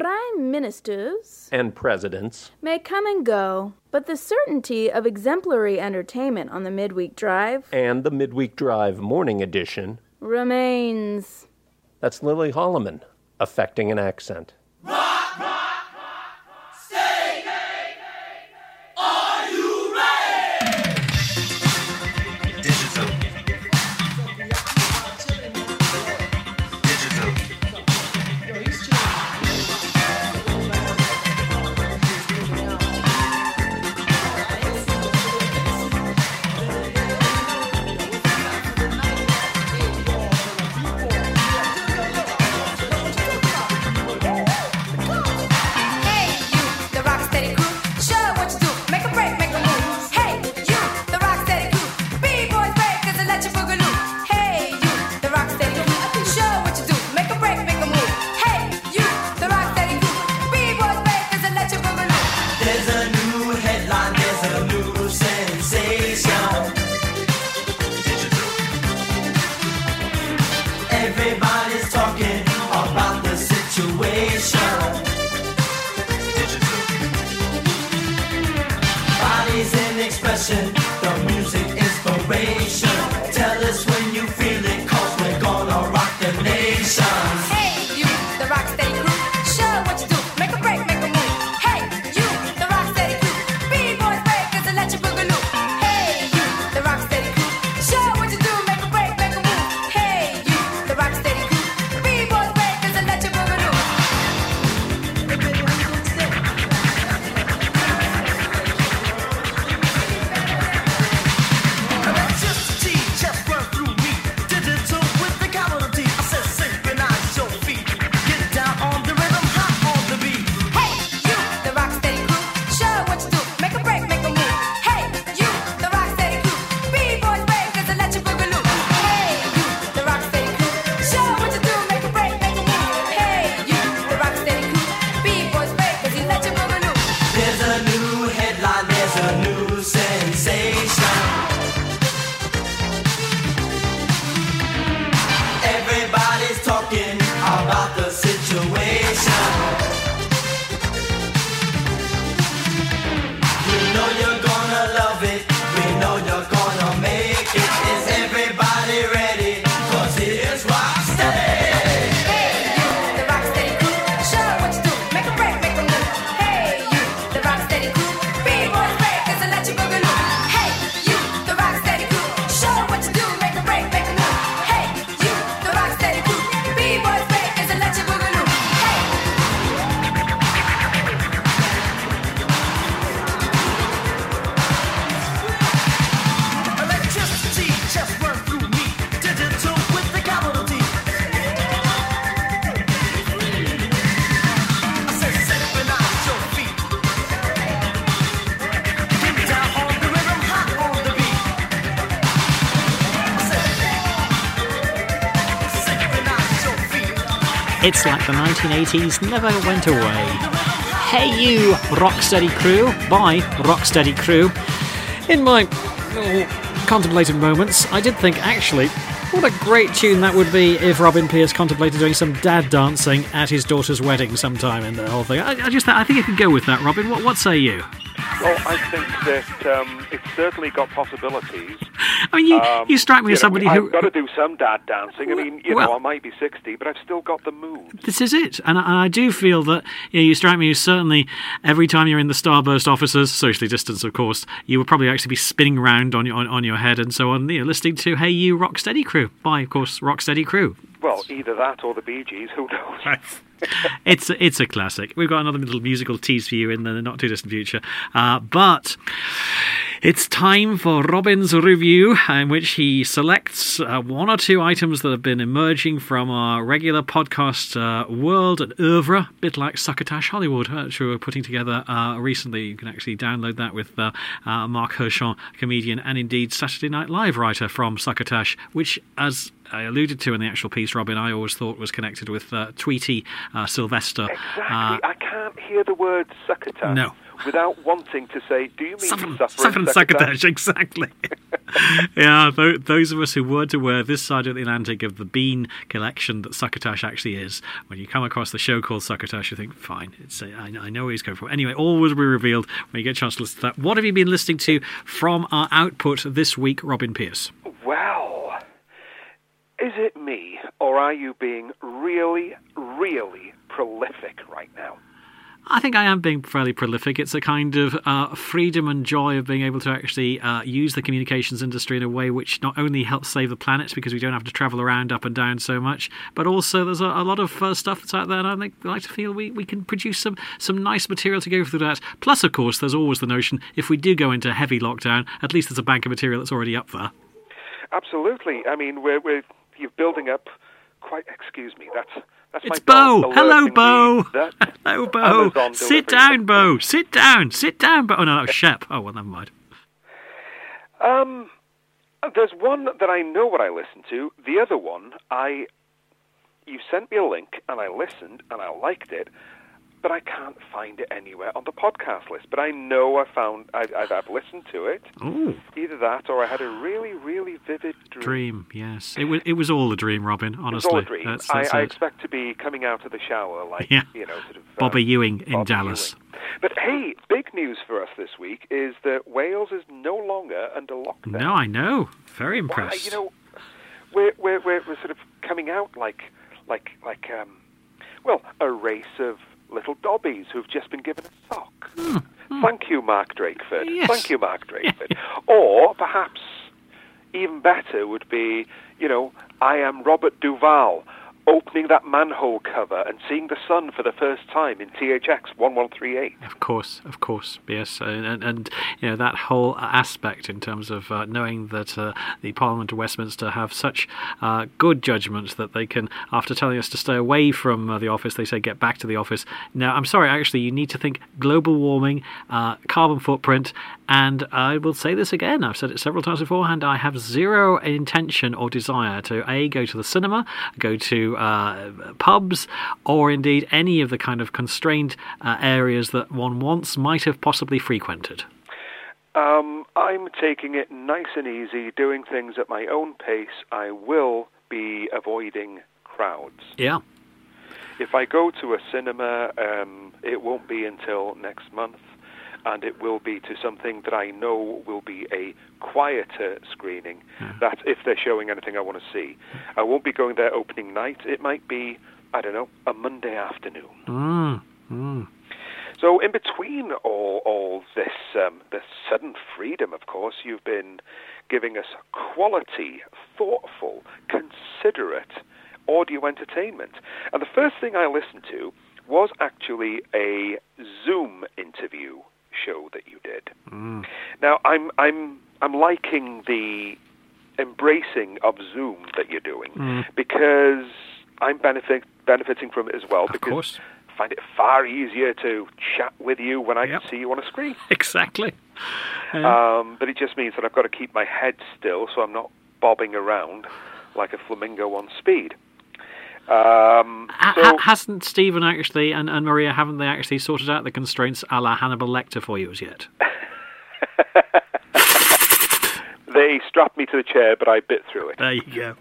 Prime ministers and presidents may come and go, but the certainty of exemplary entertainment on the midweek drive and the Midweek Drive Morning Edition. remains. That's Lily Holloman, affecting an accent. It's like the 1980s never went away. Hey You, Rocksteady Crew by Rocksteady Crew. In my oh, contemplative moments, I did think actually, what a great tune that would be if Robin Pierce contemplated doing some dad dancing at his daughter's wedding sometime in the whole thing. I, I just I think I could go with that, Robin. What, what say you? Well, I think that um, it's certainly got possibilities. I mean, you, Um, you strike me as know, somebody who. I've got to do some dad dancing. I mean, you Well- know, I might be 60, but I've still got the moves. This is it, and I, and I do feel that you, know, you strike me as certainly every time you're in the Starburst offices, socially distanced, of course, you would probably actually be spinning around on your on, on your head and so on, you know, listening to "Hey You Rocksteady Crew" by, of course, Rocksteady Crew. Well, either that or the Bee Gees. Who knows? it's it's a classic. We've got another little musical tease for you in the not too distant future, uh, but. It's time for Robin's review, in which he selects uh, one or two items that have been emerging from our regular podcast uh, world and oeuvre, a bit like Succotash Hollywood, uh, which we were putting together uh, recently. You can actually download that with uh, Mark Hershon, comedian, and indeed Saturday Night Live writer from Succotash, which, as I alluded to in the actual piece, Robin, I always thought was connected with uh, Tweety uh, Sylvester. Exactly. Uh, I can't hear the word succotash No. without wanting to say, do you mean Suffering, suffer succotash? succotash, exactly. yeah, those of us who weren't aware this side of the Atlantic of the bean collection that Succotash actually is, when you come across the show called Succotash, you think, fine, it's a, I, I know where he's going from. Anyway, all will be revealed when you get a chance to listen to that. What have you been listening to from our output this week, Robin Pierce? Is it me, or are you being really, really prolific right now? I think I am being fairly prolific. It's a kind of uh, freedom and joy of being able to actually uh, use the communications industry in a way which not only helps save the planet because we don't have to travel around up and down so much, but also there's a, a lot of uh, stuff that's out there, and I think I like to feel we, we can produce some some nice material to go through that. Plus, of course, there's always the notion if we do go into heavy lockdown, at least there's a bank of material that's already up there. Absolutely. I mean, we're, we're you're building up quite. Excuse me. That's that's It's my Bo. Hello, Bo. Hello, Bo. Sit down, Bo. Sit down. Sit down, Bo. Oh no, that was Shep. Oh well, never mind. Um, there's one that I know what I listened to. The other one, I you sent me a link and I listened and I liked it, but I can't find it anywhere on the podcast list. But I know I found I, I've, I've listened to it. Ooh. Either that or I had a really, really vivid dream. Dream, yes. It was, it was all a dream, Robin, It was honestly. all a dream. That's, that's I, I expect to be coming out of the shower like Yeah. you know, sort of uh, Bobby Ewing in Bobby Dallas. Ewing. But hey, big news for us this week is that Wales is no longer under lockdown. No, I know. Very Well, impressed. you know, we're, we're, we're, we're sort of coming out like, like, like, um, well, a race of little dobbies who've just been given a sock. Thank you, Mark Drakeford. Hmm, Yes. Thank you, Mark Drakeford. or perhaps even better would be, you know, I am Robert Duvall opening that manhole cover and seeing the sun for the first time in THX 1138. Of course, of course, yes, and, and, you know that whole aspect in terms of uh, knowing that uh, the Parliament of Westminster have such uh, good judgment that they can, after telling us to stay away from uh, the office, they say get back to the office. Now, I'm sorry, actually, you need to think global warming, uh, carbon footprint, and I will say this again. I've said it several times beforehand. I have zero intention or desire to a go to the cinema, go to uh, pubs, or indeed any of the kind of constrained uh, areas that one once might have possibly frequented. Um, I'm taking it nice and easy, doing things at my own pace. I will be avoiding crowds. Yeah. If I go to a cinema, um, it won't be until next month, and it will be to something that I know will be a quieter screening. That's if they're showing anything I want to see. I won't be going there opening night. It might be, I don't know, a Monday afternoon. Mm, mm. So in between all all this um, this sudden freedom, of course, you've been giving us quality, thoughtful, considerate audio entertainment. And the first thing I listened to was actually a Zoom interview show that you did. Now I'm I'm I'm liking the embracing of Zoom that you're doing because I'm benefit, benefiting from it as well. because course. I find it far easier to chat with you when I Yep. can see you on a screen. Exactly. Um, but it just means that I've got to keep my head still so I'm not bobbing around like a flamingo on speed. Um, so ha- hasn't Stephen actually and, and Maria haven't they actually sorted out the constraints a la Hannibal Lecter for you as yet? they strapped me to the chair, but I bit through it. There you go.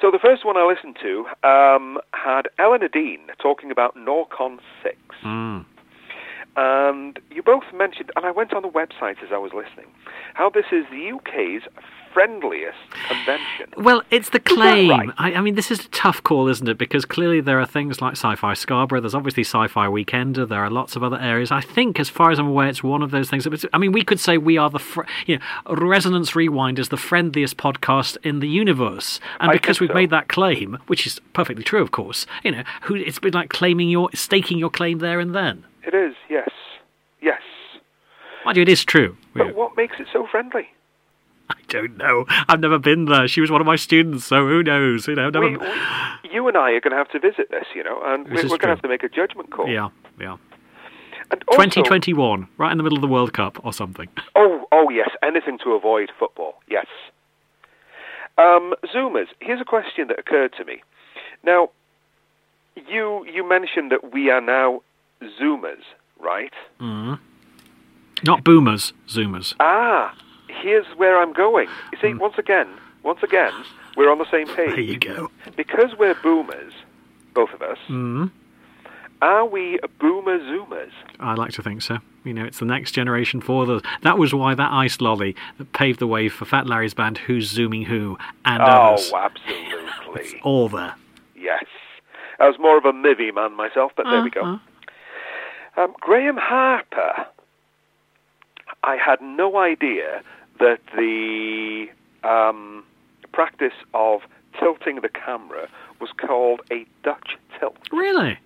So the first one I listened to um, had Eleanor Dean talking about Norcon 6. Mm. And you both mentioned, and I went on the website as I was listening, how this is the UK's friendliest convention. Well, it's the claim. right? I, I mean, this is a tough call, isn't it? Because clearly there are things like Sci-Fi Scarborough. There's obviously Sci-Fi Weekender. There are lots of other areas. I think, as far as I'm aware, it's one of those things. that- I mean, we could say we are the, fr- you know, Resonance Rewind is the friendliest podcast in the universe, and I because we've so. made that claim, which is perfectly true, of course, you know, who it's been like claiming your, staking your claim there and then. It is, yes. Yes. Mind you, it is true. But what makes it so friendly? I don't know. I've never been there. She was one of my students, so who knows? You know, never. We, we, you and I are going to have to visit this, you know, and This we're, we're going to have to make a judgment call. yeah, yeah. And also, 2021, right in the middle of the World Cup or something. Oh, oh yes, anything to avoid football. Yes. Um, Zoomers. Here's a question that occurred to me. Now, you you mentioned that we are now Zoomers, right? Not boomers, zoomers. Ah, here's where I'm going. You see, once again, once again, we're on the same page. There you go. Because we're boomers, both of us, Mm. are we boomer zoomers? I like to think so. You know, it's the next generation for the. That was why that ice lolly that paved the way for Fat Larry's band, Who's Zooming Who, and others. Oh, absolutely. All there. yes. I was more of a Mivvi man myself, but there we go. Uh-huh. Um, Graham Harper. I had no idea that the um, practice of tilting the camera was called a Dutch tilt. Really?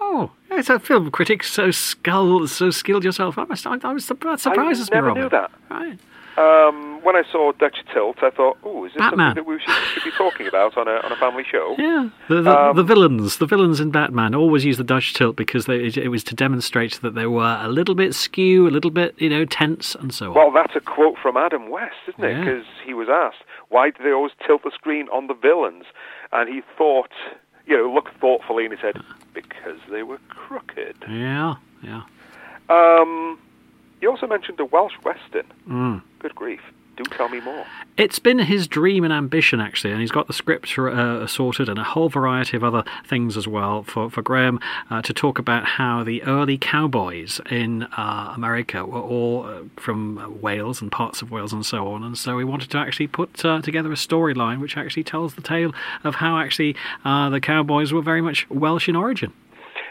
Oh, it's a film critic so skilled, so skilled yourself. I must. I, I was surprised. I never knew that. Right. Um, when I saw Dutch tilt, I thought, "Oh, is this Batman. something that we should, should be talking about on a on a family show?" Yeah, the the, Um, the villains, the villains in Batman always use the Dutch tilt because they, it, it was to demonstrate that they were a little bit skew, a little bit, you know, tense, and so on. Well, that's a quote from Adam West, isn't it? Yeah. Because he was asked, why do they always tilt the screen on the villains? And he thought, you know, looked thoughtfully and he said, because they were crooked. yeah, yeah. Um, you also mentioned a Welsh Western. Mm. Good grief. Do tell me more. It's been his dream and ambition, actually, and he's got the script uh, sorted and a whole variety of other things as well for, for Graham uh, to talk about how the early cowboys in uh, America were all uh, from Wales and parts of Wales and so on. And so he wanted to actually put uh, together a storyline which actually tells the tale of how actually uh, the cowboys were very much Welsh in origin.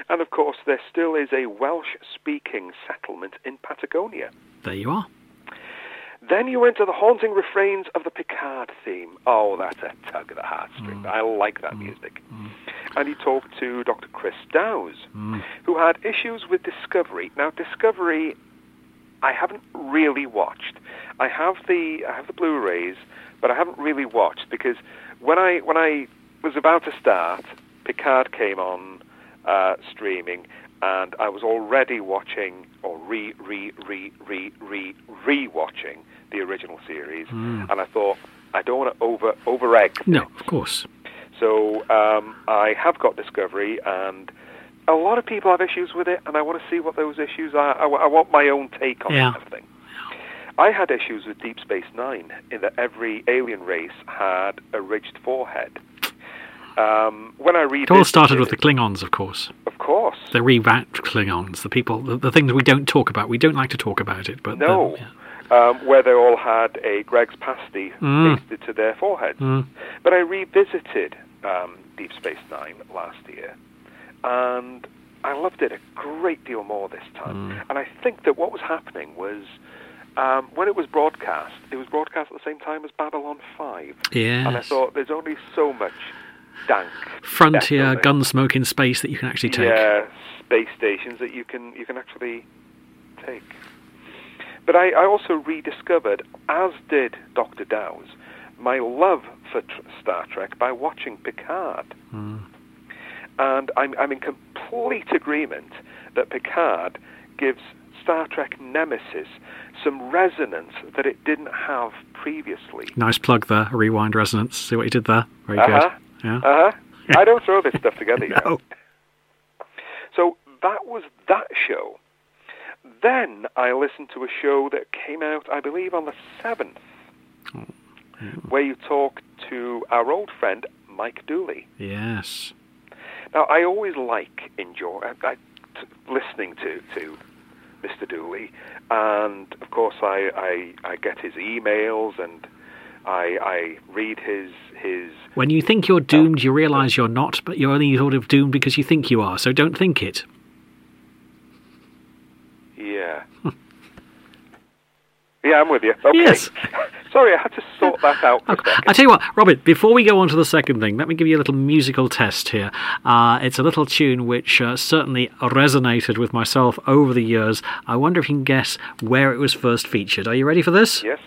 And of course, there still is a Welsh speaking settlement in Patagonia. There you are. Then you went to the haunting refrains of the Picard theme. Oh, that's a tug of the heartstrings. Mm. I like that mm. music. Mm. And he talked to Dr. Chris Dowes, who had issues with Discovery. Now, Discovery, I haven't really watched. I have the I have the Blu-rays, but I haven't really watched because when I when I was about to start, Picard came on uh, streaming, and I was already watching or re re re re re re watching the original series, and I thought I don't want to over over egg. No, of course. So um, I have got Discovery, and a lot of people have issues with it, and I want to see what those issues are. I, I want my own take on Yeah. everything. I had issues with Deep Space Nine in that every alien race had a ridged forehead. Um, when I read It all started with the Klingons, of course. of course, The revamped Klingons, the people, the, the things we don't talk about. We don't like to talk about it, but No. the- yeah. um, where they all had a Greggs pasty Mm. pasted to their foreheads. Mm. But I revisited um, Deep Space Nine last year, and I loved it a great deal more this time. Mm. And I think that what was happening was um, when it was broadcast, it was broadcast at the same time as Babylon 5. Yes. And I thought there's only so much dank frontier building. gunsmoke in space that you can actually take. Yeah, space stations that you can you can actually take. But I, I also rediscovered, as did Doctor Dowes, my love for tr- Star Trek by watching Picard. And I'm I'm in complete agreement that Picard gives Star Trek Nemesis some resonance that it didn't have previously. Nice plug there, rewind resonance. See what you did there? Very Uh-huh. good. Yeah. Uh huh. I don't throw this stuff together. No. So that was that show. Then I listened to a show that came out, I believe, on the 7th, where you talk to our old friend Mike Dooley. Yes. Now, I always like enjoy I, I, t- listening to, to Mr. Dooley, and of course, I, I, I get his emails and I, I read his his When you think you're doomed, you realise you're not, but you're only sort of doomed because you think you are. So don't think it. Yeah. yeah, I'm with you. Okay. Yes. Sorry, I had to sort that out a I tell you what, Robert, before we go on to the second thing, let me give you a little musical test here. Uh, it's a little tune which uh, certainly resonated with myself over the years. I wonder if you can guess where it was first featured. Are you ready for this? Yes.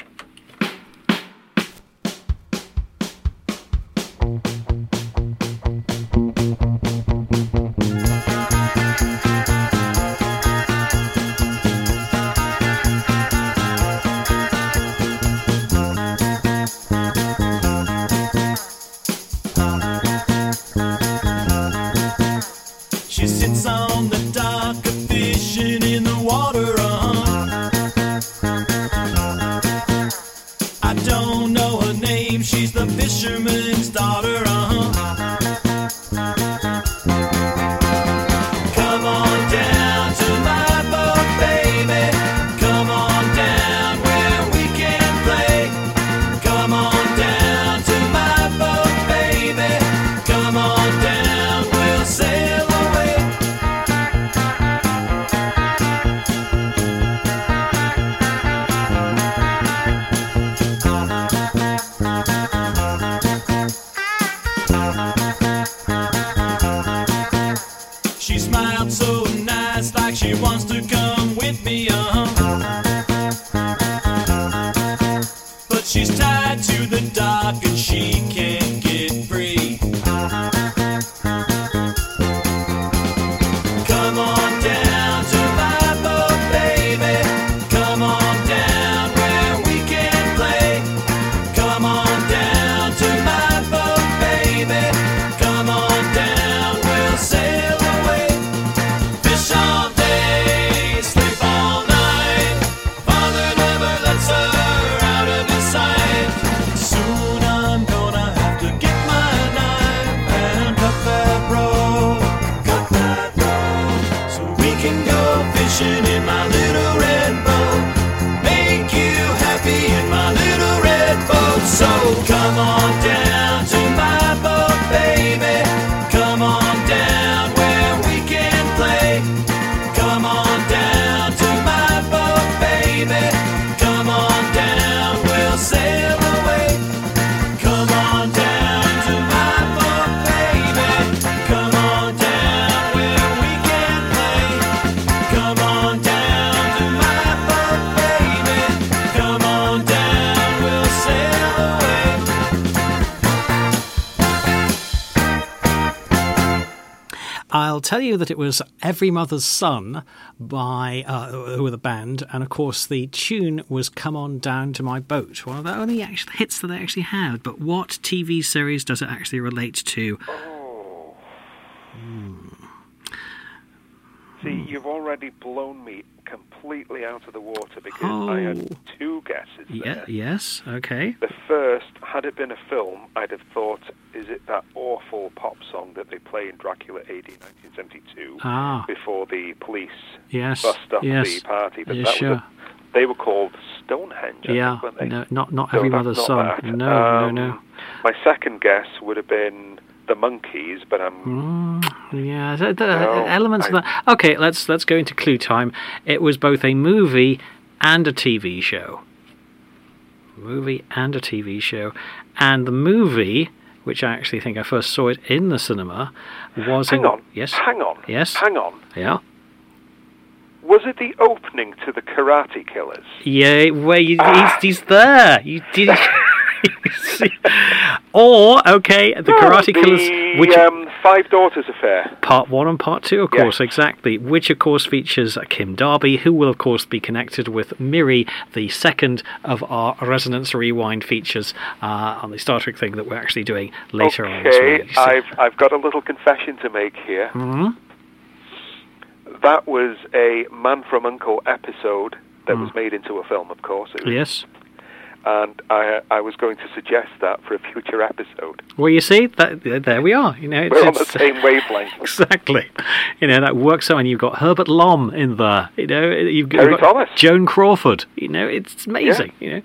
I'll tell you that it was Every Mother's Son by uh, who were the band, and of course the tune was "Come On Down to My Boat." One of the only actual hits that they actually had. But what TV series does it actually relate to? See, you've already blown me completely out of the water because I had Oh. two guesses Yeah, yes, okay. The first, had it been a film, I'd have thought, is it that awful pop song that they play in Dracula AD 1972 Ah. before the police Yes, bust up yes. the party? But Yeah, that sure. was a, they were called Stonehenge, Yeah, think, no, not not No, Every Mother's not Son. that. No, Um, no, no. My second guess would have been the Monkees, but I'm Mm, yeah, the, the No, elements of that. Okay, let's let's go into clue time. It was both a movie and a TV show. Movie and a TV show, and the movie, which I actually think I first saw it in the cinema, was hang in on, yes, hang on, Yes. hang on. yeah, Was it the opening to the Karate Killers? yeah. Where you, Ah. he's, he's there. You did. Or okay, the Karate the, Killers, which um, Five Daughters Affair. Part one and part two, of Yes. course, exactly. Which, of course, features Kim Darby, who will, of course, be connected with Miri, the second of our Resonance Rewind features uh, on the Star Trek thing that we're actually doing later on Okay, I've I've got a little confession to make here. Mhm. That was a Man from Uncle episode that was made into a film, of course. Yes. And I I was going to suggest that for a future episode. Well, you see, that, there we are. You know, it's, We're on the same wavelength. Exactly. You know, that works out. And you've got Herbert Lom in there. You know, you've Terry you've got Thomas. Joan Crawford. You know, it's amazing. Yeah. You know.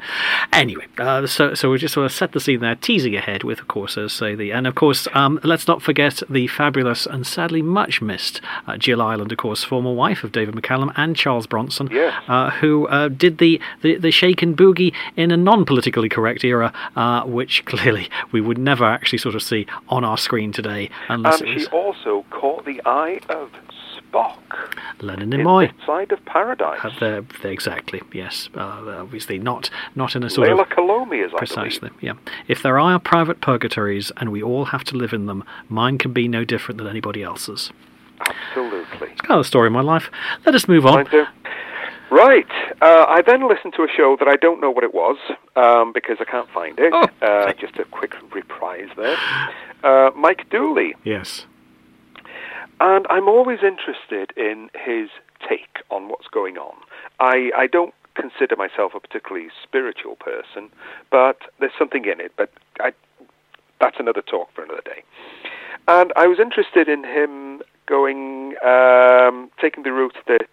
Anyway, uh, so so we just sort of set the scene there, teasing ahead with, of course, as say the and of course, um, let's not forget the fabulous and sadly much missed uh, Jill Ireland, of course, former wife of David McCallum and Charles Bronson, Yes. uh, who uh, did the, the the shake and boogie in a non-politically correct era, uh, which clearly we would never actually sort of see on our screen today, unless And she also caught the eye of Spock Leonard in Nimoy. Side of Paradise. Uh, they're- they're exactly, yes. Uh, obviously, not not in a sort Leila of Kalomi, as I precisely. Yeah. If there are private purgatories and we all have to live in them, mine can be no different than anybody else's. Absolutely. It's kind of the story of my life. Let us move on. Right. Uh, I then listened to a show that I don't know what it was um, because I can't find it. Oh. Uh, just a quick reprise there. Uh, Mike Dooley. Yes. And I'm always interested in his take on what's going on. I, I don't consider myself a particularly spiritual person, but there's something in it. But I, that's another talk for another day. And I was interested in him going, um, taking the route that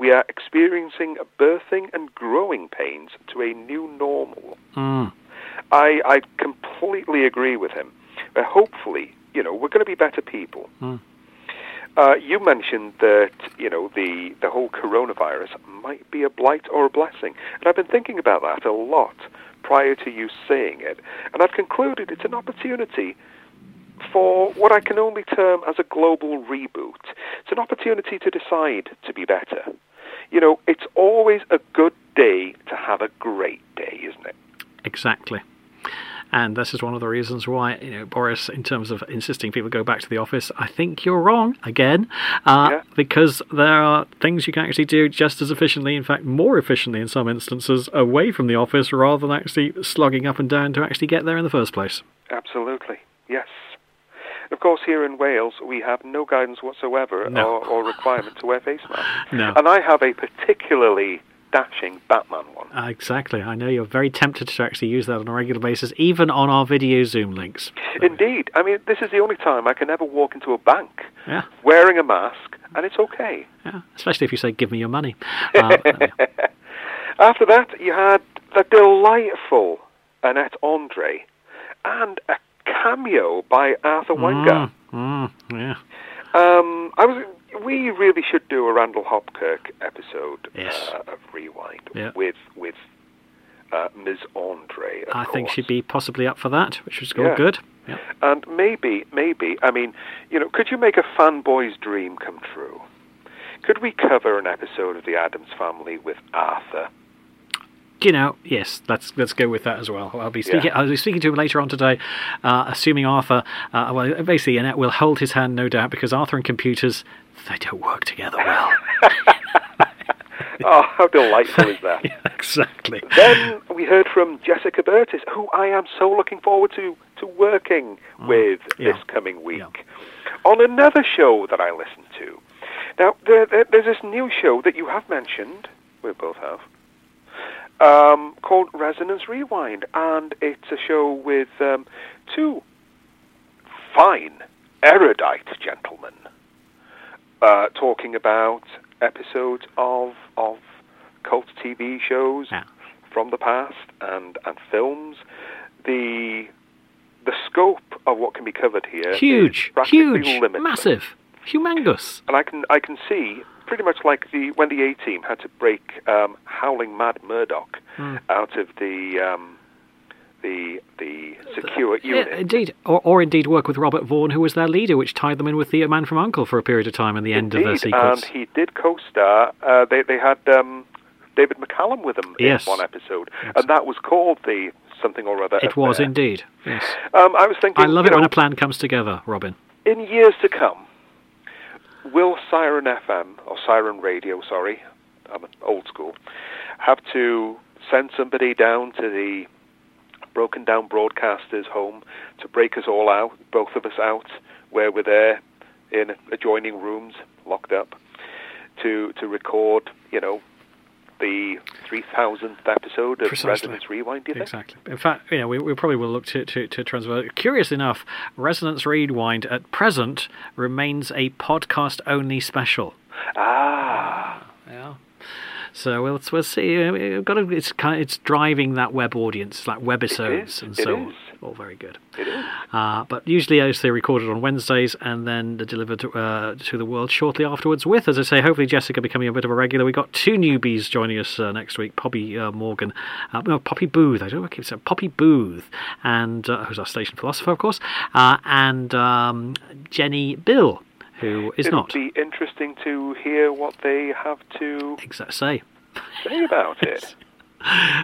we are experiencing birthing and growing pains to a new normal. Mm. I, I completely agree with him. But hopefully, you know, we're going to be better people. Mm. Uh, you mentioned that you know the the whole coronavirus might be a blight or a blessing, and I've been thinking about that a lot prior to you saying it, and I've concluded it's an opportunity for what I can only term as a global reboot. It's an opportunity to decide to be better. You know, it's always a good day to have a great day, isn't it? Exactly. And this is one of the reasons why, you know, Boris, in terms of insisting people go back to the office, I think you're wrong again, uh, Yeah. because there are things you can actually do just as efficiently, in fact, more efficiently in some instances, away from the office rather than actually slugging up and down to actually get there in the first place. Absolutely, yes. Of course, here in Wales, we have no guidance whatsoever No. or, or requirement to wear face masks. No. And I have a particularly dashing Batman one. Uh, exactly. I know you're very tempted to actually use that on a regular basis, even on our video Zoom links. Indeed. I mean, this is the only time I can ever walk into a bank Yeah, wearing a mask, and it's okay. yeah. Especially if you say, "Give me your money." Uh, After that, you had the delightful Annette Andre and a cameo by Arthur Wenger. mm, yeah. Um, I was. We really should do a Randall Hopkirk episode Yes. uh, of Rewind Yeah. with with uh, Ms. Andre. I think she'd be possibly up for that, which is all Yeah. good. Yeah. And maybe, maybe, I mean, you know, could you make a fanboy's dream come true? Could we cover an episode of The Addams Family with Arthur? You know, yes, let's let's go with that as well. I'll be speaking. Yeah. I'll be speaking to him later on today, uh, assuming Arthur. Uh, well, basically, Annette will hold his hand, no doubt, because Arthur and computers they don't work together well. Oh, how delightful is that? yeah, exactly. Then we heard from Jessica Burtis, who I am so looking forward to to working with Mm. yeah. this coming week Yeah. on another show that I listen to. Now, there, there, there's this new show that you have mentioned, we both have, um, called Resonance Rewind, and it's a show with um, two fine, erudite gentlemen uh, talking about episodes of of cult TV shows Yeah. from the past and and films. The the scope of what can be covered here Huge, huge, limitless. massive, humongous. And I can I can see pretty much like the when the A Team had to break um, Howling Mad Murdock Hmm. out of the um, the the secure Yeah, unit. indeed, or, or indeed work with Robert Vaughan, who was their leader, which tied them in with the Man from Uncle for a period of time in the end of the Indeed, sequence. and he did co-star. Uh, they they had um, David McCallum with them Yes. in one episode, and that was called the something or other. It was indeed. Yes, Um, I was thinking. I love it when a plan comes together, Robin. in years to come, will Siren FM or Siren Radio, sorry, I'm old school, have to send somebody down to the broken down broadcaster's home to break us all out, both of us out, where we're there in adjoining rooms, locked up, to to record, you know, the 3000th episode of Precisely. Resonance Rewind, do you think? Exactly. In fact, you know, we, we probably will look to, to, to transfer. Curious enough, Resonance Rewind at present remains a podcast only special. Ah, Yeah. So we'll we'll see. We've got to, it's kind it's driving that web audience, like webisodes is, and so on. All very good. Uh, but usually, as they're recorded on Wednesdays and then they're delivered to, uh, to the world shortly afterwards. With, as I say, hopefully Jessica becoming a bit of a regular. We've got two newbies joining us uh, next week: Poppy uh, Morgan, uh, no, Poppy Booth. I don't know what I keep saying. Poppy Booth, and uh, who's our station philosopher, of course, uh, and um, Jenny Bill, who is It'll not. be interesting to hear what they have to Exact say. say about it.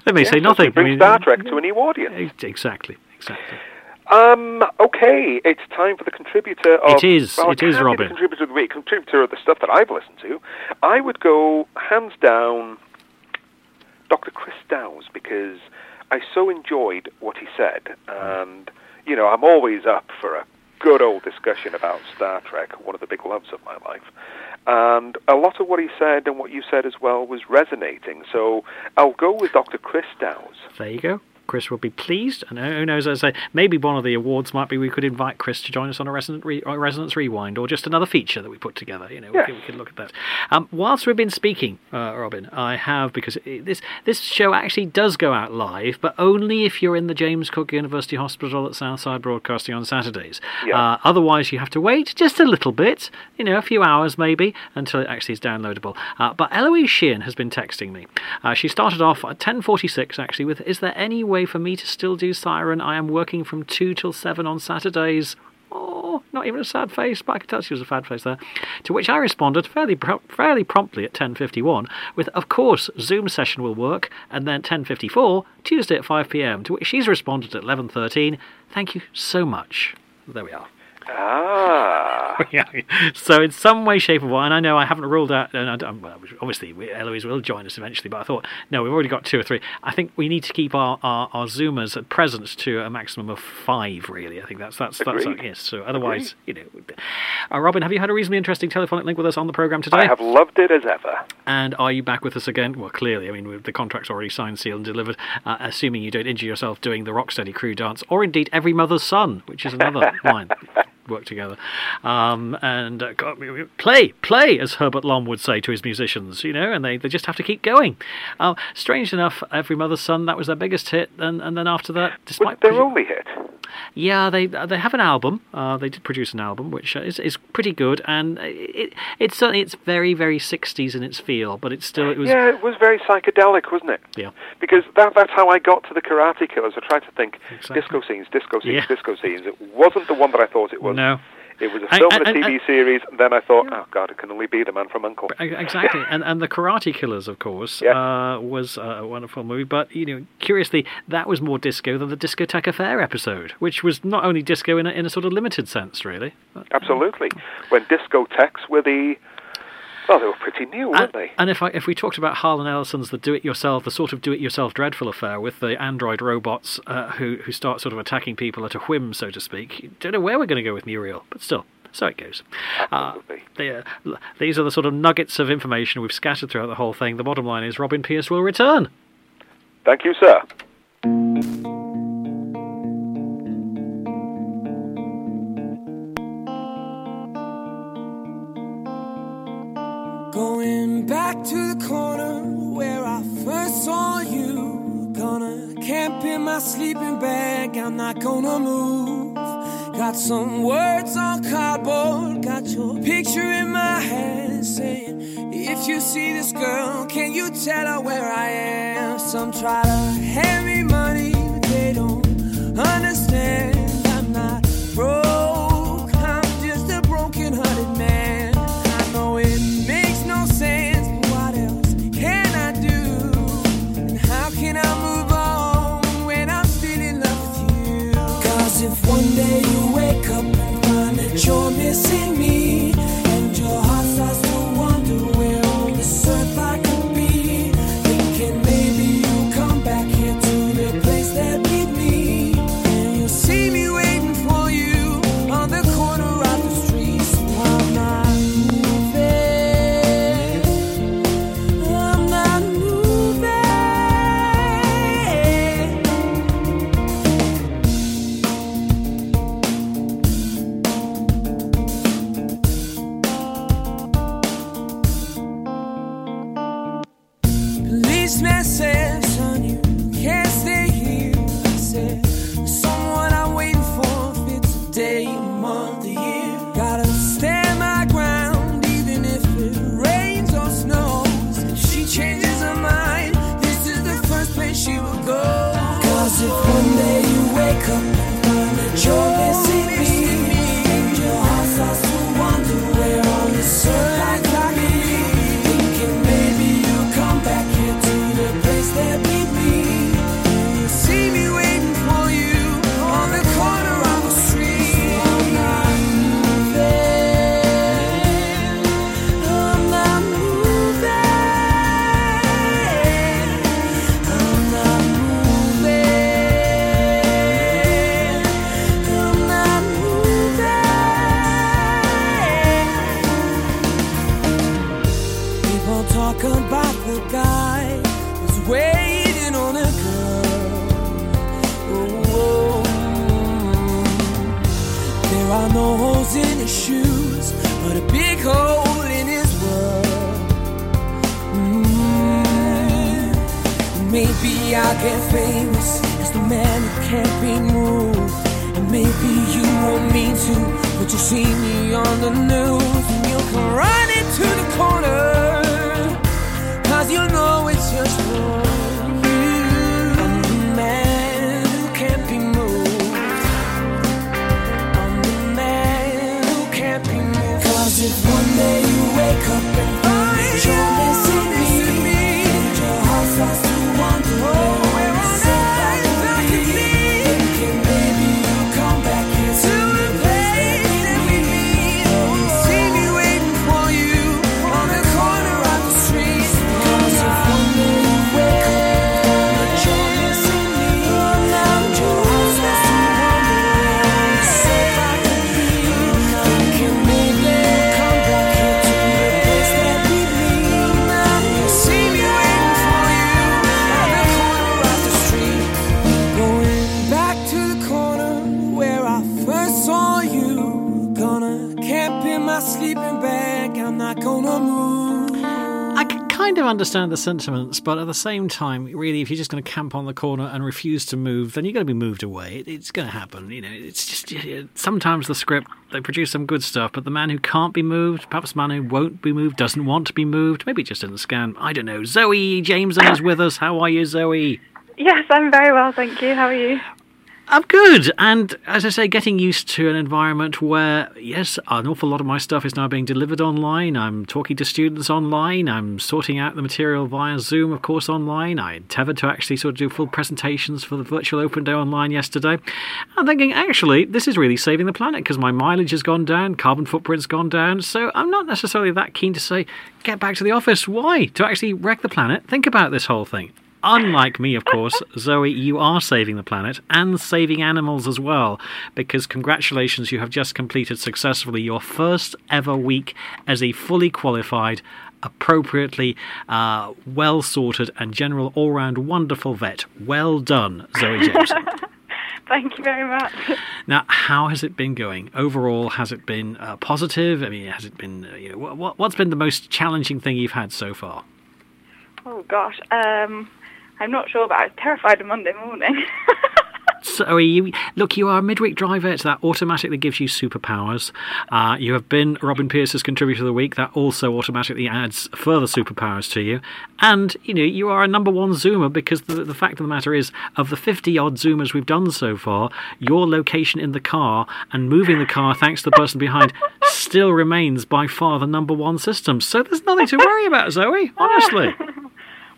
They may say nothing. Bring I mean, Star Trek to a new audience. Exactly. Exactly. Um, okay, it's time for the contributor of. It is, Well, it is, Robin. The contributor of the week, contributor of the stuff that I've listened to. I would go hands down, Dr. Chris Dowes, because I so enjoyed what he said, and you know I'm always up for a good old discussion about Star Trek, one of the big loves of my life. And a lot of what he said and what you said as well was resonating. So I'll go with Dr. Chris Dowes. There you go. Chris will be pleased, and who knows? As I say, maybe one of the awards might be we could invite Chris to join us on a Resonant Re- Resonance Rewind, or just another feature that we put together. You know, we, could, we could look at that. Um, whilst we've been speaking, uh, Robin, I have because it, this this show actually does go out live, but only if you're in the James Cook University Hospital at Southside Broadcasting on Saturdays. Yeah. Uh, otherwise, you have to wait just a little bit, you know, a few hours maybe, until it actually is downloadable. Uh, but Eloise Sheehan has been texting me. Uh, she started off at 10:46 actually with, "Is there any way for me to still do Siren? I am working from two till seven on Saturdays." Oh, not even a sad face, but I could tell she was a sad face there. To which I responded fairly pro- fairly promptly at 10.51 with, of course, Zoom session will work, and then 10.54, Tuesday at 5pm, to which she's responded at 11.13, thank you so much. There we are. Ah. yeah. So in some way, shape, or form, and I know I haven't ruled out. And I don't, well, obviously, we, Eloise will join us eventually. But I thought, no, we've already got two or three. I think we need to keep our, our, our Zoomers at present to a maximum of five. Really, I think that's that's that's yes. So otherwise, you know, uh, Robin, have you had a reasonably interesting telephonic link with us on the program today? I have loved it as ever. And are you back with us again? Well, clearly, I mean, the contract's already signed, sealed, and delivered. Uh, assuming you don't injure yourself doing the Rocksteady crew dance, or indeed every mother's son, which is another line. Work together, um, and uh, God, we- we- play, play, as Herbert Lom would say to his musicians, you know, and they, they just have to keep going. Uh, strange enough, every mother's son that was their biggest hit, and, and then after that, despite it their only hit? yeah, they they have an album. Uh, they did produce an album, which uh, is is pretty good, and it it's certainly it's very very sixties in its feel, but it's still it was Yeah, it was very psychedelic, wasn't it? Yeah. Because that, that's how I got to the Karate Killers. I tried to think Exactly. disco scenes, disco scenes, Yeah. disco scenes. It wasn't the one that I thought it was. No. It was a film and- and a and- TV series, and then I thought, oh God, it can only be The Man from Uncle. Exactly, and and the Karate Killers, of course, Yeah. uh, was a wonderful movie. But you know, curiously, that was more disco than the Discotheque Affair episode, which was not only disco in a, in a sort of limited sense, really. Absolutely. When discotheques were the. Well, they were pretty new, weren't And, they? and if I, if we talked about Harlan Ellison's the do-it-yourself, the sort of do-it-yourself dreadful affair with the android robots uh, who who start sort of attacking people at a whim, so to speak, don't know where we're going to go with Muriel, but still. So it goes. Uh, they, uh, these are the sort of nuggets of information we've scattered throughout the whole thing. The bottom line is Robin Pierce will return. Thank you, sir. My sleeping bag, I'm not gonna move. Got some words on cardboard, got your picture in my hand saying, If you see this girl, can you tell her where I am? Some try to hand me money, Maybe I'll get famous as the man who can't be moved. And maybe you won't mean to, but you see me on the news and you'll come running to the corner. Understand the sentiments, but at the same time, really, if you're just going to camp on the corner and refuse to move, then you're going to be moved away. It, it's going to happen. You know, it's just sometimes the script they produce some good stuff, but the man who can't be moved, perhaps the man who won't be moved, doesn't want to be moved, maybe just didn't scan. I don't know. Zoe Jameson is with us. How are you, Zoe? Yes, I'm very well, thank you. How are you? I'm good, and as I say, getting used to an environment where, yes, an awful lot of my stuff is now being delivered online. I'm talking to students online. I'm sorting out the material via Zoom, of course, online. I endeavoured to actually sort of do full presentations for the virtual open day online yesterday. I'm thinking, actually, this is really saving the planet because my mileage has gone down, carbon footprint's gone down. So I'm not necessarily that keen to say, get back to the office. Why? To actually wreck the planet? Think about this whole thing. Unlike me, of course, Zoe, you are saving the planet and saving animals as well, because congratulations, you have just completed successfully your first ever week as a fully qualified, appropriately uh, well sorted, and general all round wonderful vet. Well done, Zoe Jameson. Thank you very much. Now, how has it been going overall? Has it been uh, positive? I mean, has it been? Uh, you know, what, what's been the most challenging thing you've had so far? Oh gosh, um, I'm not sure, but I was terrified on Monday morning. So you look, you are a midweek driver. So that automatically gives you superpowers. Uh, you have been Robin Pierce's contributor of the week. That also automatically adds further superpowers to you. And you know you are a number one zoomer because the, the fact of the matter is, of the fifty odd zoomers we've done so far, your location in the car and moving the car thanks to the person behind still remains by far the number one system. So there's nothing to worry about, Zoe. Honestly.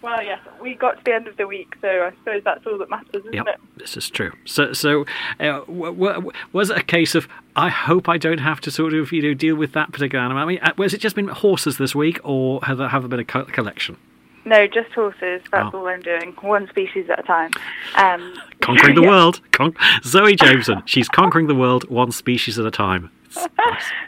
well, yes, we got to the end of the week, so I suppose that's all that matters, isn't Yep, it? this is true. So, so uh, w- w- was it a case of I hope I don't have to sort of you know deal with that particular animal? I mean, uh, was it just been horses this week, or have there, have there been a co- collection? No, just horses. That's Oh. all I'm doing. One species at a time. Um, Conquering the yeah. world. Con- Zoe Jameson. She's conquering the world one species at a time.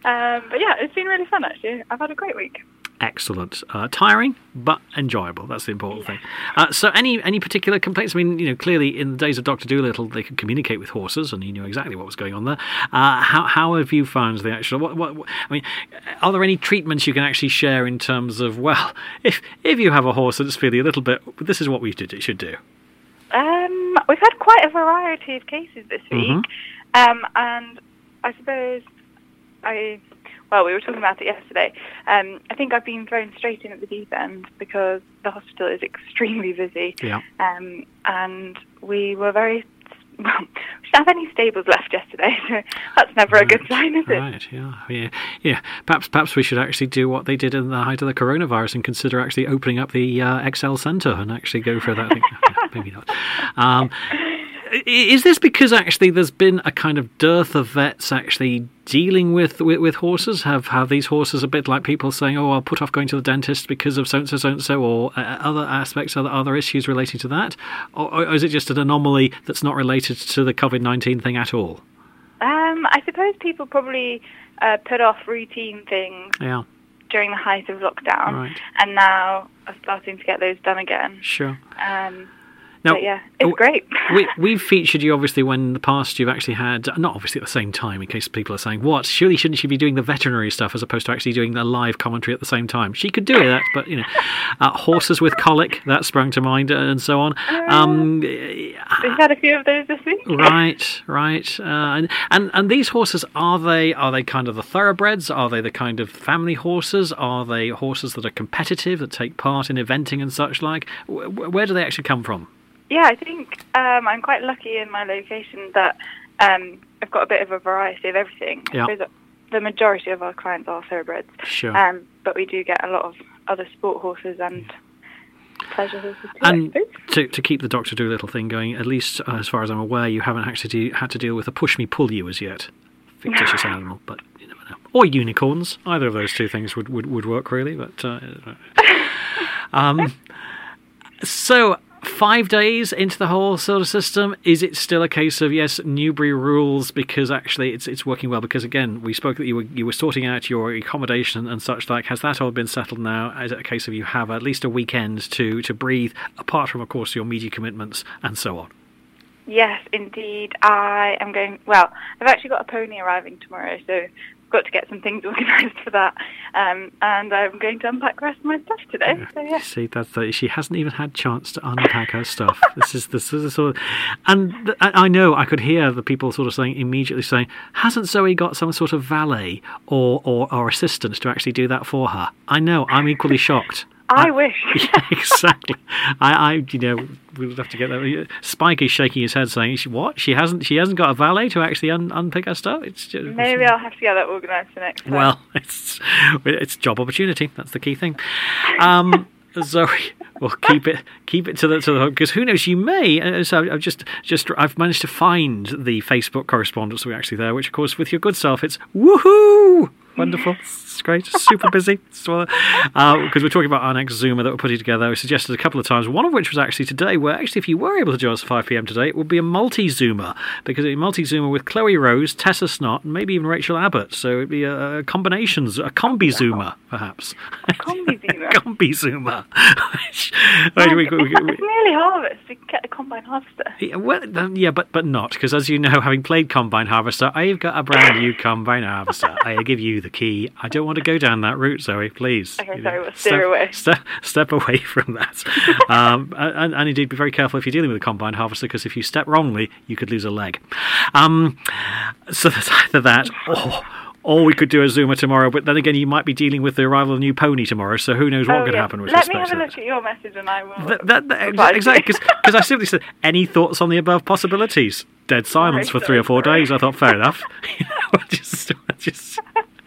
Um, but yeah, it's been really fun actually. I've had a great week. Excellent. Uh, tiring, but enjoyable. That's the important thing. Uh, so, any any particular complaints? I mean, you know, clearly in the days of Doctor Dolittle, they could communicate with horses, and he knew exactly what was going on there. Uh, how how have you found the actual? What, what, what I mean, are there any treatments you can actually share in terms of well, if if you have a horse that's feeling a little bit, this is what we did, it should do. Um, we've had quite a variety of cases this week, Mhm. um, and I suppose I, well, we were talking about it yesterday. Um, I think I've been thrown straight in at the deep end because the hospital is extremely busy, Yeah. um, and we were very. Well, we didn't have any stables left yesterday, so that's never a good sign, is it? Right, yeah, yeah, yeah. Perhaps, perhaps we should actually do what they did in the height of the coronavirus and consider actually opening up the uh, Excel Centre and actually go for that. Maybe not. Um, is this because actually there's been a kind of dearth of vets actually dealing with, with, with horses? Have have these horses a bit like people saying, "Oh, I'll put off going to the dentist because of so and so, so and so," or uh, other aspects, other other issues relating to that, or, or is it just an anomaly that's not related to the COVID nineteen thing at all? Um, I suppose people probably uh, put off routine things Yeah, during the height of lockdown, Right. and now are starting to get those done again. sure. Um, Now, but yeah, it's great. we, we've featured you obviously when in the past you've actually had not obviously at the same time in case people are saying what? Surely shouldn't she be doing the veterinary stuff as opposed to actually doing the live commentary at the same time? She could do that but you know uh, horses with colic that sprung to mind uh, and so on. Um, We've had a few of those this week. right right uh, and, and and these horses are they are they kind of the thoroughbreds? Are they the kind of family horses? Are they horses that are competitive that take part in eventing and such like? Wh- wh- where do they actually come from Yeah, I think um, I'm quite lucky in my location that um, I've got a bit of a variety of everything. Yeah. the majority of our clients are thoroughbreds, Sure. um, but we do get a lot of other sport horses and pleasure horses too. And to, to keep the Doctor Dolittle thing going, at least uh, as far as I'm aware, you haven't actually had to deal with a pushmi-pullyu as yet. Fictitious animal, but you never know. Or unicorns. Either of those two things would, would, would work really. But uh, um, so five days into the whole sort of system, is it still a case of yes, Newbury rules because actually it's it's working well? Because again, we spoke that you were you were sorting out your accommodation and such like. Has that all been settled now? Is it a case of you have at least a weekend to to breathe, apart from of course your media commitments and so on? Yes, indeed. I am going. Well, I've actually got a pony arriving tomorrow, so got to get some things organised for that. Um, and I'm going to unpack the rest of my stuff today. So yeah. See, that's the, she hasn't even had chance to unpack her stuff. this is this is the sort of, and th- I I know I could hear the people sort of saying immediately saying, hasn't Zoe got some sort of valet or or, or assistant to actually do that for her? I know. I'm equally shocked. I wish. Exactly. I, I, you know, we would have to get that. Spike is shaking his head, saying, "What? She hasn't? She hasn't got a valet to actually un- unpick her stuff? It's just, Maybe I'll have to get that organised for next time. well, it's it's job opportunity. That's the key thing. Um, Zoe, well, keep it keep it to the to the because who knows? You may. uh, So I've just just I've managed to find the Facebook correspondence we're actually there, which of course with your good self, it's woohoo. Wonderful. It's great. Super busy. Because uh, we're talking about our next Zoomer that we're putting together. We suggested a couple of times, one of which was actually today, where actually, if you were able to join us at 5 pm today, it would be a multi Zoomer. Because it's a multi Zoomer with Chloe Rose, Tessa Snott, and maybe even Rachel Abbott. So it'd be a, a combinations, a combi Zoomer, perhaps. Combi Zoomer. combi Zoomer. Which- we- we- we- it's, nearly harvest. We can get a combine harvester. yeah, well, yeah, but but not because, as you know, having played Combine Harvester, I've got a brand new Combine Harvester. I give you the key. I don't want to go down that route, Zoe. Please. Okay, sorry, know, we'll steer step, away. Step, step away from that. um, and, and indeed, be very careful if you're dealing with a Combine Harvester because if you step wrongly, you could lose a leg. Um, so that's either that or. Or we could do a Zoomer tomorrow, but then again, you might be dealing with the arrival of a new pony tomorrow, so who knows what Oh, could yeah. happen with Let me have a that. look at your message and I will. That, that, that- exactly, because I simply said, any thoughts on the above possibilities? Dead silence for Sorry, three or four days. I thought, fair enough. Just, just,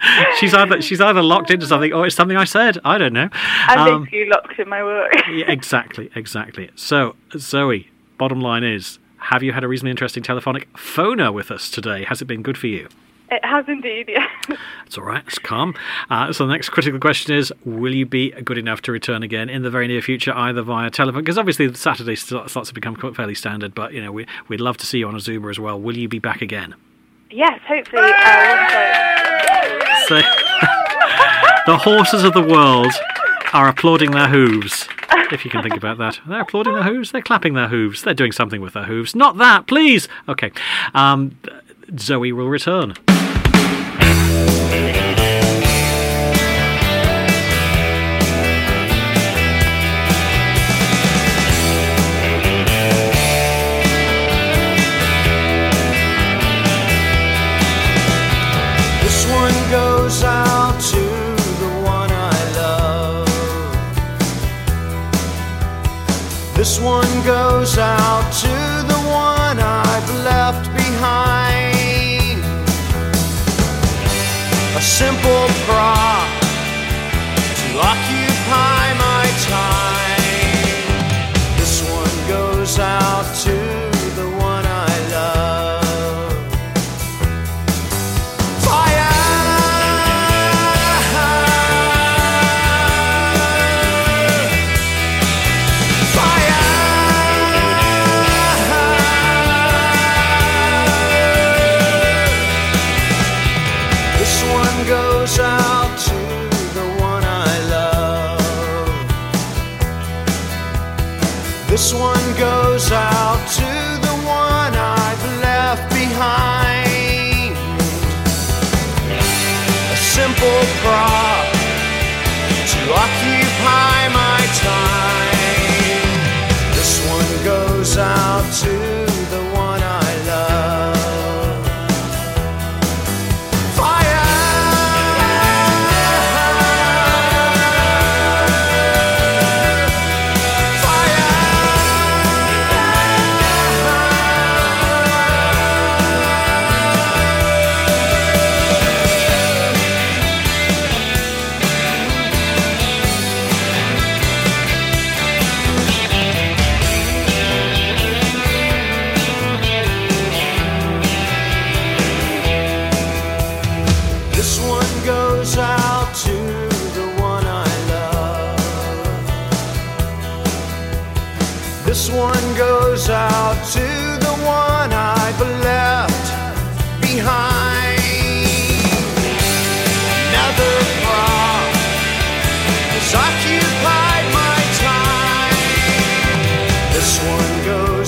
she's either she's either locked into something or it's something I said. I don't know. I'm Um, basically locked in my work. yeah, exactly, exactly. So, Zoe, bottom line is, have you had a reasonably interesting telephonic phoner with us today? Has it been good for you? It has indeed, yeah. It's all right. It's calm. Uh, so the next critical question is: Will you be good enough to return again in the very near future, either via telephone? Because obviously Saturday st- starts to become quite fairly standard. But you know, we, we'd love to see you on a Zoomer as well. Will you be back again? yes, hopefully. Uh, the horses of the world are applauding their hooves. If you can think about that, they're applauding their hooves. They're clapping their hooves. They're doing something with their hooves. Not that, please. Okay. Um, Zoe will return. This one goes out to the one I've left behind. A simple prop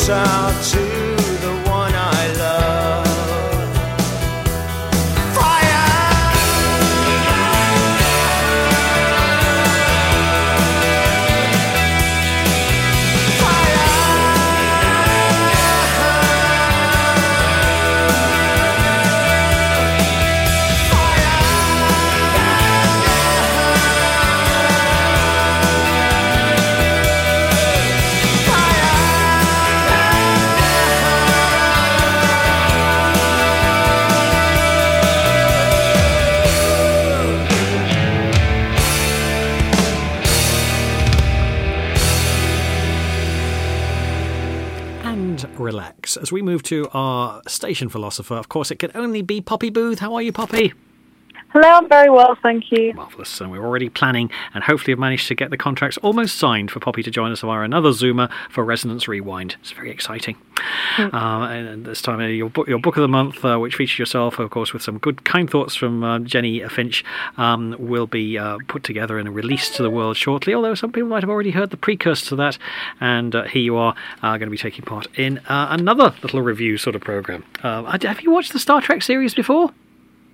out to As we move to our station philosopher, of course, it can only be Poppy Booth. How are you, Poppy? Hello, I'm very well, thank you. Marvellous. And we're already planning and hopefully have managed to get the contracts almost signed for Poppy to join us via another Zoomer for Resonance Rewind. It's very exciting. Uh, and this time, uh, your book, your book of the month, uh, which features yourself, of course, with some good, kind thoughts from uh, Jenny Finch, um, will be uh, put together and released to the world shortly. Although some people might have already heard the precursor to that, and uh, here you are uh, going to be taking part in uh, another little review sort of program. Uh, have you watched the Star Trek series before?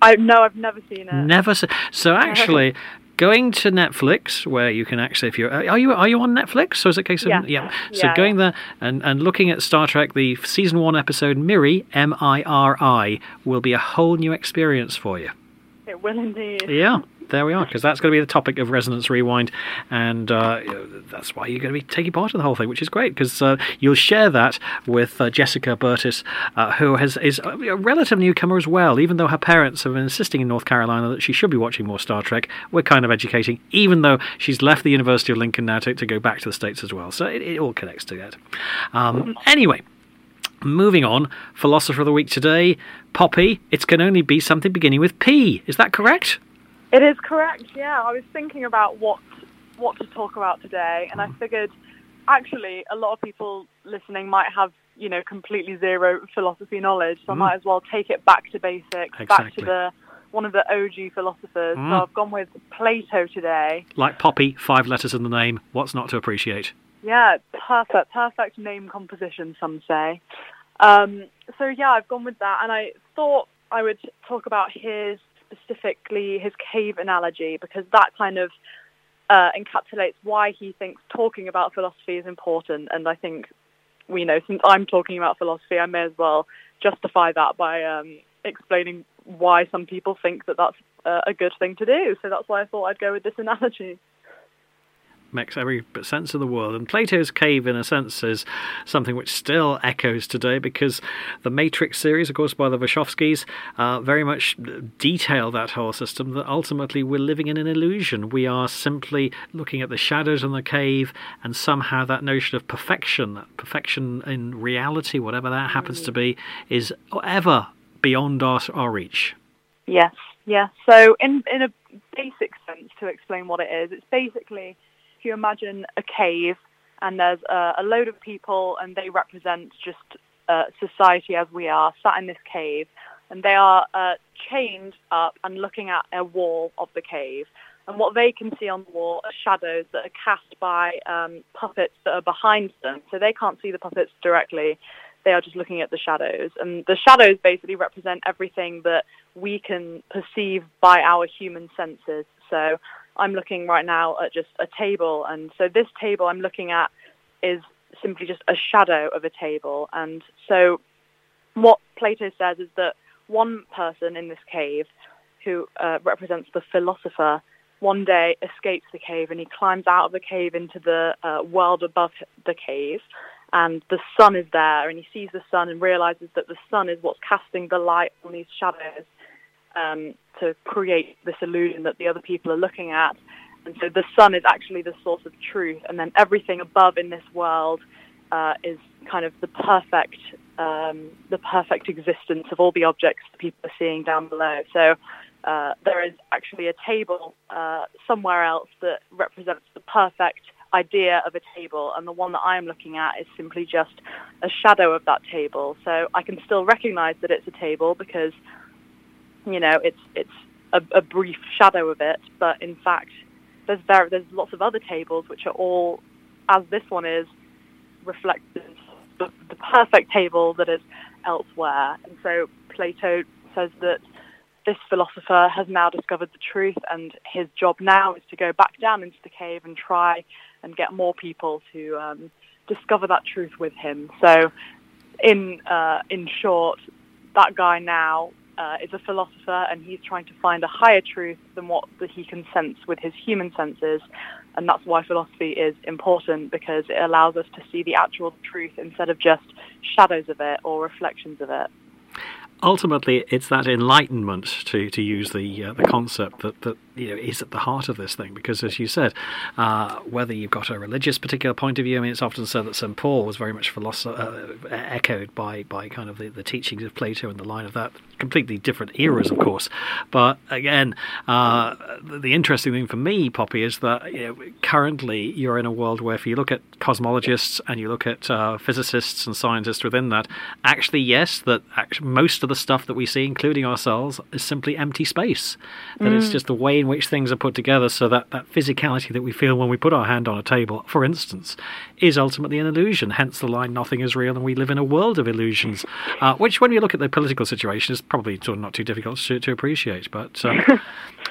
I no, I've never seen it. Never. So, so actually, going to Netflix, where you can actually, if you're, uh, are you are you on Netflix? So is it case of Yeah. yeah. So Yeah, going there and, and looking at Star Trek, the season one episode Miri M I R I will be a whole new experience for you. It will indeed. Yeah. There we are, because that's going to be the topic of Resonance Rewind, and uh, that's why you're going to be taking part in the whole thing, which is great, because uh, you'll share that with uh, Jessica Burtis, uh, who has, is a relative newcomer as well. Even though her parents have been insisting in North Carolina that she should be watching more Star Trek, we're kind of educating, even though she's left the University of Lincoln now to, to go back to the States as well. So it, it all connects to that. Um, anyway, moving on, Philosopher of the Week today, Poppy, it can only be something beginning with P. Is that correct? It is correct. Yeah, I was thinking about what what to talk about today, and I Mm. figured actually a lot of people listening might have you know completely zero philosophy knowledge, so I Mm. might as well take it back to basics, back to the one of the OG philosophers. Mm. So I've gone with Plato today. Like Poppy, five letters in the name. What's not to appreciate? Yeah, perfect, perfect name composition, some say. Um, so yeah, I've gone with that, and I thought I would talk about his specifically his cave analogy because that kind of uh, encapsulates why he thinks talking about philosophy is important. And I think, you know, since I'm talking about philosophy, I may as well justify that by um, explaining why some people think that that's uh, a good thing to do. So that's why I thought I'd go with this analogy. Makes every bit sense in the world. And Plato's Cave, in a sense, is something which still echoes today because the Matrix series, of course, by the Wachowskis, uh, very much detail that whole system that ultimately we're living in an illusion. We are simply looking at the shadows in the cave, and somehow that notion of perfection, perfection in reality, whatever that happens to be, is ever beyond our, our reach. Yes, yes. So in in a basic sense, to explain what it is, it's basically if you imagine a cave and there's a, a load of people and they represent just uh, society as we are, sat in this cave, and they are uh, chained up and looking at a wall of the cave. And what they can see on the wall are shadows that are cast by um, puppets that are behind them. So they can't see the puppets directly. They are just looking at the shadows. And the shadows basically represent everything that we can perceive by our human senses. So I'm looking right now at just a table. And so this table I'm looking at is simply just a shadow of a table. And so what Plato says is that one person in this cave who uh, represents the philosopher one day escapes the cave and he climbs out of the cave into the uh, world above the cave and the sun is there and he sees the sun and realizes that the sun is what's casting the light on these shadows um, to create this illusion that the other people are looking at. And so the sun is actually the source of truth, and then everything above in this world uh, is kind of the perfect, um, the perfect existence of all the objects that people are seeing down below. So uh, there is actually a table uh, somewhere else that represents the perfect idea of a table, and the one that I am looking at is simply just a shadow of that table. So I can still recognize that it's a table because you know, it's it's a, a brief shadow of it, but in fact, there's very, there's lots of other tables which are all, as this one is, reflected the, the perfect table that is elsewhere. And so Plato says that this philosopher has now discovered the truth, and his job now is to go back down into the cave and try and get more people to um, discover that truth with him. So, in uh, in short, that guy now uh, is a philosopher and he's trying to find a higher truth than what he can sense with his human senses. And that's why philosophy is important because it allows us to see the actual truth instead of just shadows of it or reflections of it. ultimately it's that enlightenment to, to use the uh, the concept that, that you know is at the heart of this thing because, as you said, uh, whether you've got a religious particular point of view, I mean, it's often said that St Paul was very much philosoph- uh, echoed by by kind of the, the teachings of Plato and the line of that. Completely different eras, of course, but again, uh, the, the interesting thing for me, Poppy, is that you know, currently you're in a world where if you look at cosmologists and you look at uh, physicists and scientists within that, actually, yes, that actually most of the stuff that we see, including ourselves, is simply empty space. That it's just the way in which things are put together, so that that physicality that we feel when we put our hand on a table, for instance, is ultimately an illusion. Hence the line, "Nothing is real," and we live in a world of illusions. Uh, which, when you look at the political situation, is probably sort of not too difficult to, to appreciate. But uh,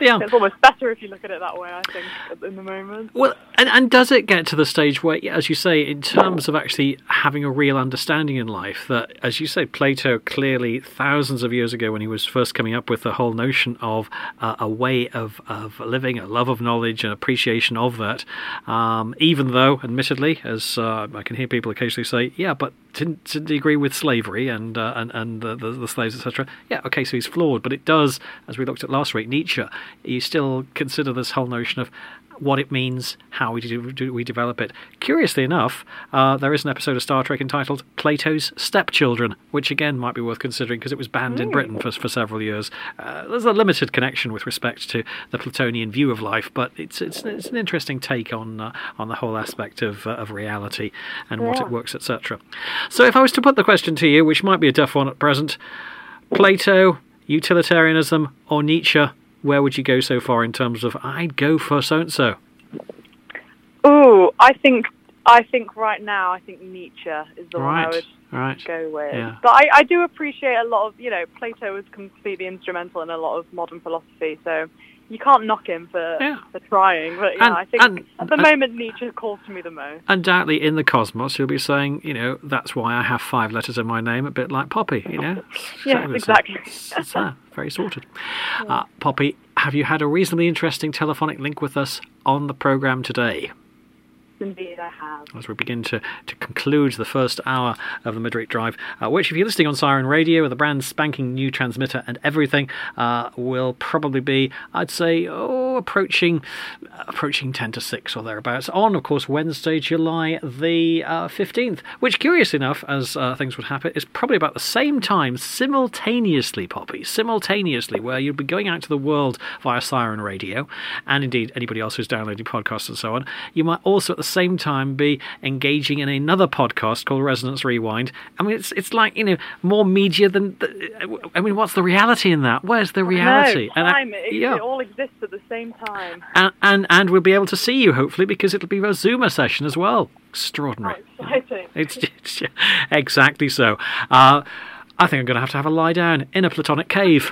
yeah, It's almost better if you look at it that way. I think in the moment. well, and, and does it get to the stage where, as you say, in terms of actually having a real understanding in life, that, as you say, Plato clearly, thousands of years ago, when he was first coming up with the whole notion of uh, a way of, of living, a love of knowledge, and appreciation of that, um, even though, admittedly, as uh, I can hear people occasionally say, yeah, but didn't he agree with slavery and uh, and, and the, the, the slaves, etc.? Yeah, okay, so he's flawed, but it does, as we looked at last week, Nietzsche, you still consider this whole notion of what it means, how we do, do we develop it. Curiously enough, uh, there is an episode of Star Trek entitled Plato's Stepchildren, which again might be worth considering because it was banned in Britain for, for several years. Uh, there's a limited connection with respect to the Platonian view of life, but it's it's, it's an interesting take on uh, on the whole aspect of uh, of reality and what it works, etc. So, if I was to put the question to you, which might be a tough one at present, Plato, utilitarianism, or Nietzsche, where would you go so far in terms of I'd go for so and so? Oh, I think I think right now I think Nietzsche is the one I Right, would right. go with. Yeah. But I, I do appreciate a lot of you know Plato was completely instrumental in a lot of modern philosophy, so you can't knock him for Yeah. for trying. But yeah, And- I think and- at the and- moment Nietzsche calls to me the most. Undoubtedly, in the cosmos, you'll be saying, you know, that's why I have five letters in my name, a bit like Poppy, you know? So exactly. It's, it's, uh, very sorted. Uh, Poppy, have you had a reasonably interesting telephonic link with us on the programme today? Indeed, I have. as we begin to, to conclude the first hour of the Midweek Drive, uh, which, if you're listening on Siren Radio with a brand spanking new transmitter and everything, uh, will probably be, I'd say, oh, approaching approaching 10 to 6 or thereabouts on, of course, Wednesday, July the uh, 15th, which, curiously enough, as uh, things would happen, is probably about the same time, simultaneously, Poppy, simultaneously, where you'd be going out to the world via Siren Radio, and indeed anybody else who's downloading podcasts and so on. You might also at the same time be engaging in another podcast called Resonance Rewind. I mean, it's it's like you know more media than. The, I mean, what's the reality in that? Where's the reality? No, I- time. it, yeah. it all exists at the same time. and, and and we'll be able to see you hopefully because it'll be a Zoomer session as well. Extraordinary. Exciting. It's, it's exactly so. Uh, I think I'm going to have to have a lie down in a platonic cave.